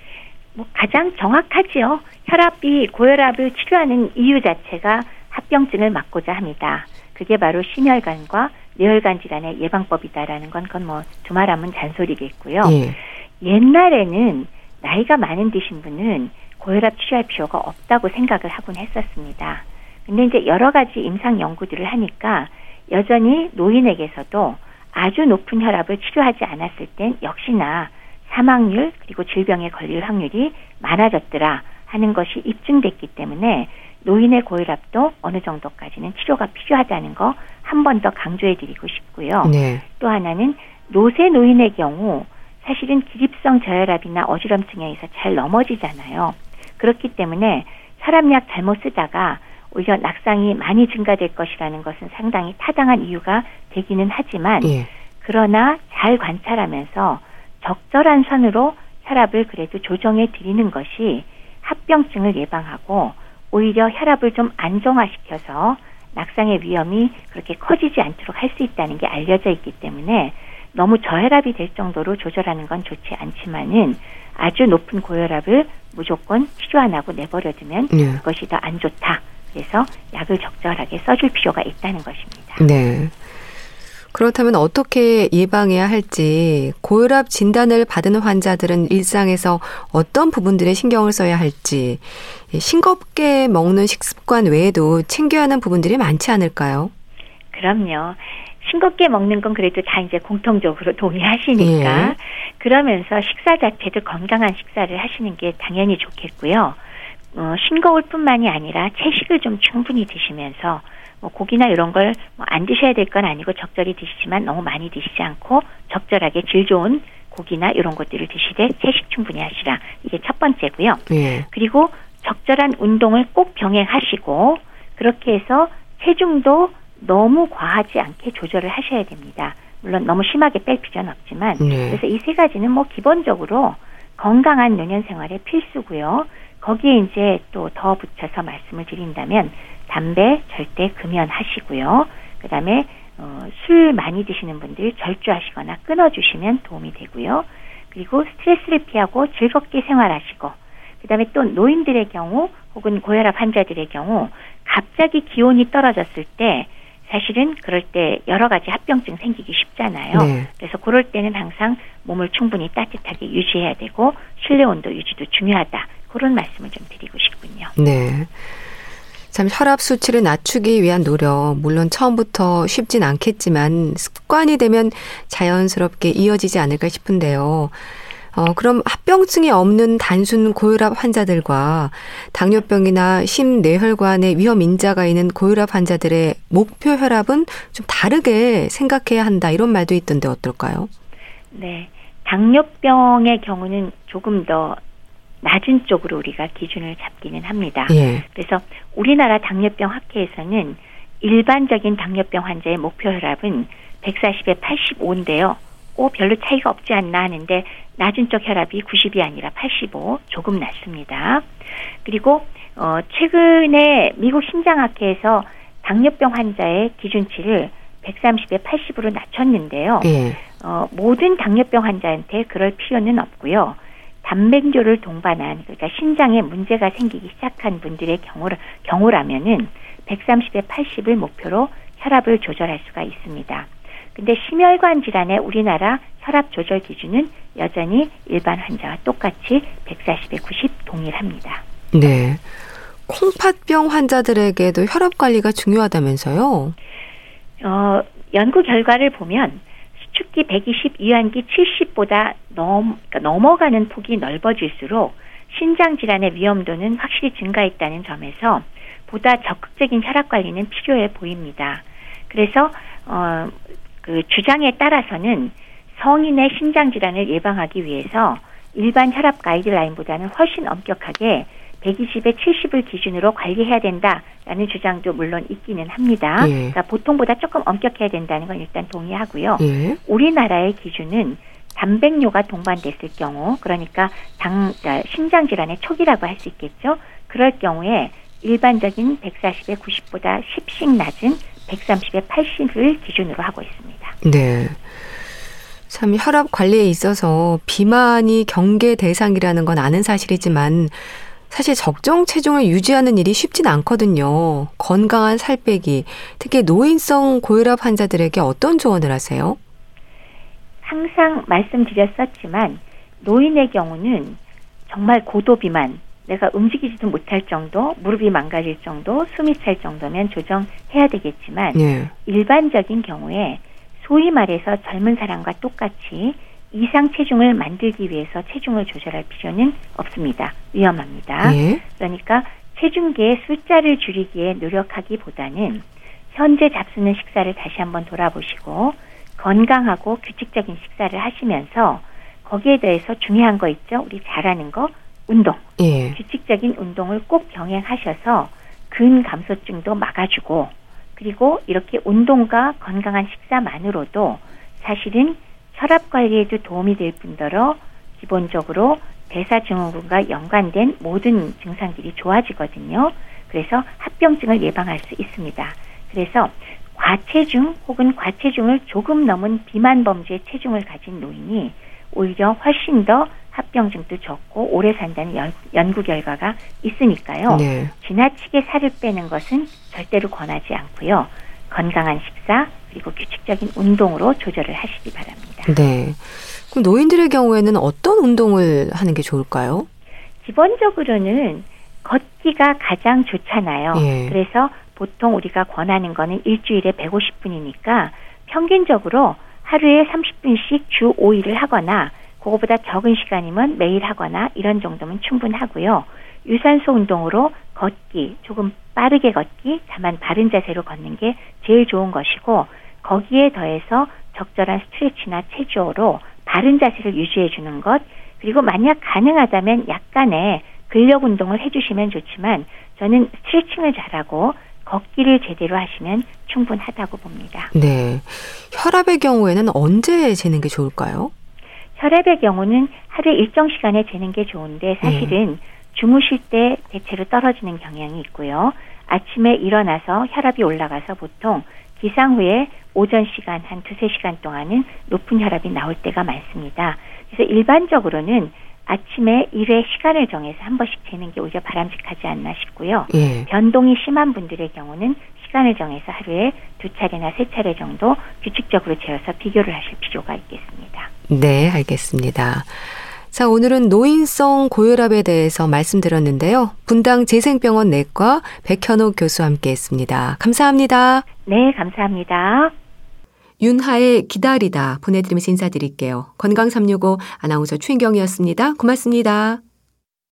뭐 가장 정확하지요. 혈압이 고혈압을 치료하는 이유 자체가 합병증을 막고자 합니다. 그게 바로 심혈관과 뇌혈관 질환의 예방법이다라는 건 그건 뭐 두말하면 잔소리겠고요. 예. 옛날에는 나이가 많은 드신 분은 고혈압 치료할 필요가 없다고 생각을 하곤 했었습니다. 근데 이제 여러 가지 임상 연구들을 하니까 여전히 노인에게서도 아주 높은 혈압을 치료하지 않았을 땐 역시나 사망률 그리고 질병에 걸릴 확률이 많아졌더라 하는 것이 입증됐기 때문에 노인의 고혈압도 어느 정도까지는 치료가 필요하다는 거 한 번 더 강조해 드리고 싶고요. 네. 또 하나는 노쇠 노인의 경우 사실은 기립성 저혈압이나 어지럼증에 의해서 잘 넘어지잖아요. 그렇기 때문에 혈압약 잘못 쓰다가 오히려 낙상이 많이 증가될 것이라는 것은 상당히 타당한 이유가 되기는 하지만 예. 그러나 잘 관찰하면서 적절한 선으로 혈압을 그래도 조정해 드리는 것이 합병증을 예방하고 오히려 혈압을 좀 안정화시켜서 낙상의 위험이 그렇게 커지지 않도록 할 수 있다는 게 알려져 있기 때문에 너무 저혈압이 될 정도로 조절하는 건 좋지 않지만은 아주 높은 고혈압을 무조건 치료 안 하고 내버려두면 네. 그것이 더 안 좋다. 그래서 약을 적절하게 써줄 필요가 있다는 것입니다. 네. 그렇다면 어떻게 예방해야 할지 고혈압 진단을 받은 환자들은 일상에서 어떤 부분들에 신경을 써야 할지 싱겁게 먹는 식습관 외에도 챙겨야 하는 부분들이 많지 않을까요? 그럼요. 싱겁게 먹는 건 그래도 다 이제 공통적으로 동의하시니까 예. 그러면서 식사 자체도 건강한 식사를 하시는 게 당연히 좋겠고요. 어, 싱거울 뿐만이 아니라 채식을 좀 충분히 드시면서 뭐 고기나 이런 걸뭐안 드셔야 될 건 아니고 적절히 드시지만 너무 많이 드시지 않고 적절하게 질 좋은 고기나 이런 것들을 드시되 채식 충분히 하시라. 이게 첫 번째고요. 예. 그리고 적절한 운동을 꼭 병행하시고 그렇게 해서 체중도 너무 과하지 않게 조절을 하셔야 됩니다. 물론 너무 심하게 뺄 필요는 없지만 네. 그래서 이 세 가지는 뭐 기본적으로 건강한 노년 생활의 필수고요. 거기에 이제 또 더 붙여서 말씀을 드린다면 담배 절대 금연하시고요. 그 다음에 어, 술 많이 드시는 분들 절주하시거나 끊어주시면 도움이 되고요. 그리고 스트레스를 피하고 즐겁게 생활하시고 그 다음에 또 노인들의 경우 혹은 고혈압 환자들의 경우 갑자기 기온이 떨어졌을 때 사실은 그럴 때 여러 가지 합병증 생기기 쉽잖아요. 네. 그래서 그럴 때는 항상 몸을 충분히 따뜻하게 유지해야 되고 실내 온도 유지도 중요하다. 그런 말씀을 좀 드리고 싶군요. 네. 참 혈압 수치를 낮추기 위한 노력 물론 처음부터 쉽진 않겠지만 습관이 되면 자연스럽게 이어지지 않을까 싶은데요. 어, 그럼 합병증이 없는 단순 고혈압 환자들과 당뇨병이나 심뇌혈관의 위험 인자가 있는 고혈압 환자들의 목표 혈압은 좀 다르게 생각해야 한다 이런 말도 있던데 어떨까요? 네. 당뇨병의 경우는 조금 더 낮은 쪽으로 우리가 기준을 잡기는 합니다. 예. 그래서 우리나라 당뇨병 학회에서는 일반적인 당뇨병 환자의 목표 혈압은 140에 85인데요. 오, 별로 차이가 없지 않나 하는데 낮은 쪽 혈압이 90이 아니라 85 조금 낮습니다. 그리고 어, 최근에 미국 심장학회에서 당뇨병 환자의 기준치를 130에 80으로 낮췄는데요. 예. 어, 모든 당뇨병 환자한테 그럴 필요는 없고요. 단백뇨를 동반한 그러니까 신장에 문제가 생기기 시작한 분들의 경우를 경우라면은 130에 80을 목표로 혈압을 조절할 수가 있습니다. 근데 심혈관 질환의 우리나라 혈압 조절 기준은 여전히 일반 환자와 똑같이 140에 90 동일합니다. 네. 콩팥병 환자들에게도 혈압 관리가 중요하다면서요? 어, 연구 결과를 보면 수 축기 120, 이완기 70보다 넘, 그러니까 넘어가는 폭이 넓어질수록 신장 질환의 위험도는 확실히 증가했다는 점에서 보다 적극적인 혈압 관리는 필요해 보입니다. 그래서 어, 그 주장에 따라서는 성인의 심장 질환을 예방하기 위해서 일반 혈압 가이드라인보다는 훨씬 엄격하게 120에 70을 기준으로 관리해야 된다라는 주장도 물론 있기는 합니다. 예. 그러니까 보통보다 조금 엄격해야 된다는 건 일단 동의하고요. 예. 우리나라의 기준은 단백뇨가 동반됐을 경우, 그러니까 당 그러니까 심장 질환의 초기라고 할 수 있겠죠. 그럴 경우에 일반적인 140에 90보다 10씩 낮은 130에 80을 기준으로 하고 있습니다. 네. 참 혈압 관리에 있어서 비만이 경계 대상이라는 건 아는 사실이지만 사실 적정 체중을 유지하는 일이 쉽진 않거든요. 건강한 살 빼기, 특히 노인성 고혈압 환자들에게 어떤 조언을 하세요? 항상 말씀드렸었지만 노인의 경우는 정말 고도 비만, 내가 움직이지도 못할 정도, 무릎이 망가질 정도, 숨이 찰 정도면 조정해야 되겠지만 네. 일반적인 경우에 소위 말해서 젊은 사람과 똑같이 이상 체중을 만들기 위해서 체중을 조절할 필요는 없습니다. 위험합니다. 예. 그러니까 체중계의 숫자를 줄이기에 노력하기보다는 현재 잡수는 식사를 다시 한번 돌아보시고 건강하고 규칙적인 식사를 하시면서 거기에 대해서 중요한 거 있죠. 우리 잘하는 거 운동. 예. 규칙적인 운동을 꼭 병행하셔서 근 감소증도 막아주고 그리고 이렇게 운동과 건강한 식사만으로도 사실은 혈압 관리에도 도움이 될 뿐더러 기본적으로 대사증후군과 연관된 모든 증상들이 좋아지거든요. 그래서 합병증을 예방할 수 있습니다. 그래서 과체중 혹은 과체중을 조금 넘은 비만 범주의 체중을 가진 노인이 오히려 훨씬 더 합병증도 적고 오래 산다는 연, 연구 결과가 있으니까요. 네. 지나치게 살을 빼는 것은 절대로 권하지 않고요. 건강한 식사 그리고 규칙적인 운동으로 조절을 하시기 바랍니다. 네. 그럼 노인들의 경우에는 어떤 운동을 하는 게 좋을까요? 기본적으로는 걷기가 가장 좋잖아요. 예. 그래서 보통 우리가 권하는 거는 일주일에 150분이니까 평균적으로 하루에 30분씩 주 5일을 하거나 그거보다 적은 시간이면 매일 하거나 이런 정도면 충분하고요. 유산소 운동으로 걷기, 조금 빠르게 걷기, 다만 바른 자세로 걷는 게 제일 좋은 것이고 거기에 더해서 적절한 스트레치나 체조로 바른 자세를 유지해 주는 것, 그리고 만약 가능하다면 약간의 근력 운동을 해주시면 좋지만 저는 스트레칭을 잘하고 걷기를 제대로 하시면 충분하다고 봅니다. 네. 혈압의 경우에는 언제 재는 게 좋을까요? 혈압의 경우는 하루에 일정 시간에 재는 게 좋은데 사실은 네. 주무실 때 대체로 떨어지는 경향이 있고요. 아침에 일어나서 혈압이 올라가서 보통 기상 후에 오전 시간 한 두세 시간 동안은 높은 혈압이 나올 때가 많습니다. 그래서 일반적으로는 아침에 일회 시간을 정해서 한 번씩 재는 게 오히려 바람직하지 않나 싶고요. 예. 변동이 심한 분들의 경우는 시간을 정해서 하루에 두 차례나 세 차례 정도 규칙적으로 재어서 비교를 하실 필요가 있겠습니다. 네, 알겠습니다. 자, 오늘은 노인성 고혈압에 대해서 말씀드렸는데요. 분당 재생병원 내과 백현옥 교수와 함께 했습니다. 감사합니다. 네, 감사합니다. 윤하의 기다리다 보내드리면서 인사드릴게요. 건강365 아나운서 최인경이었습니다. 고맙습니다.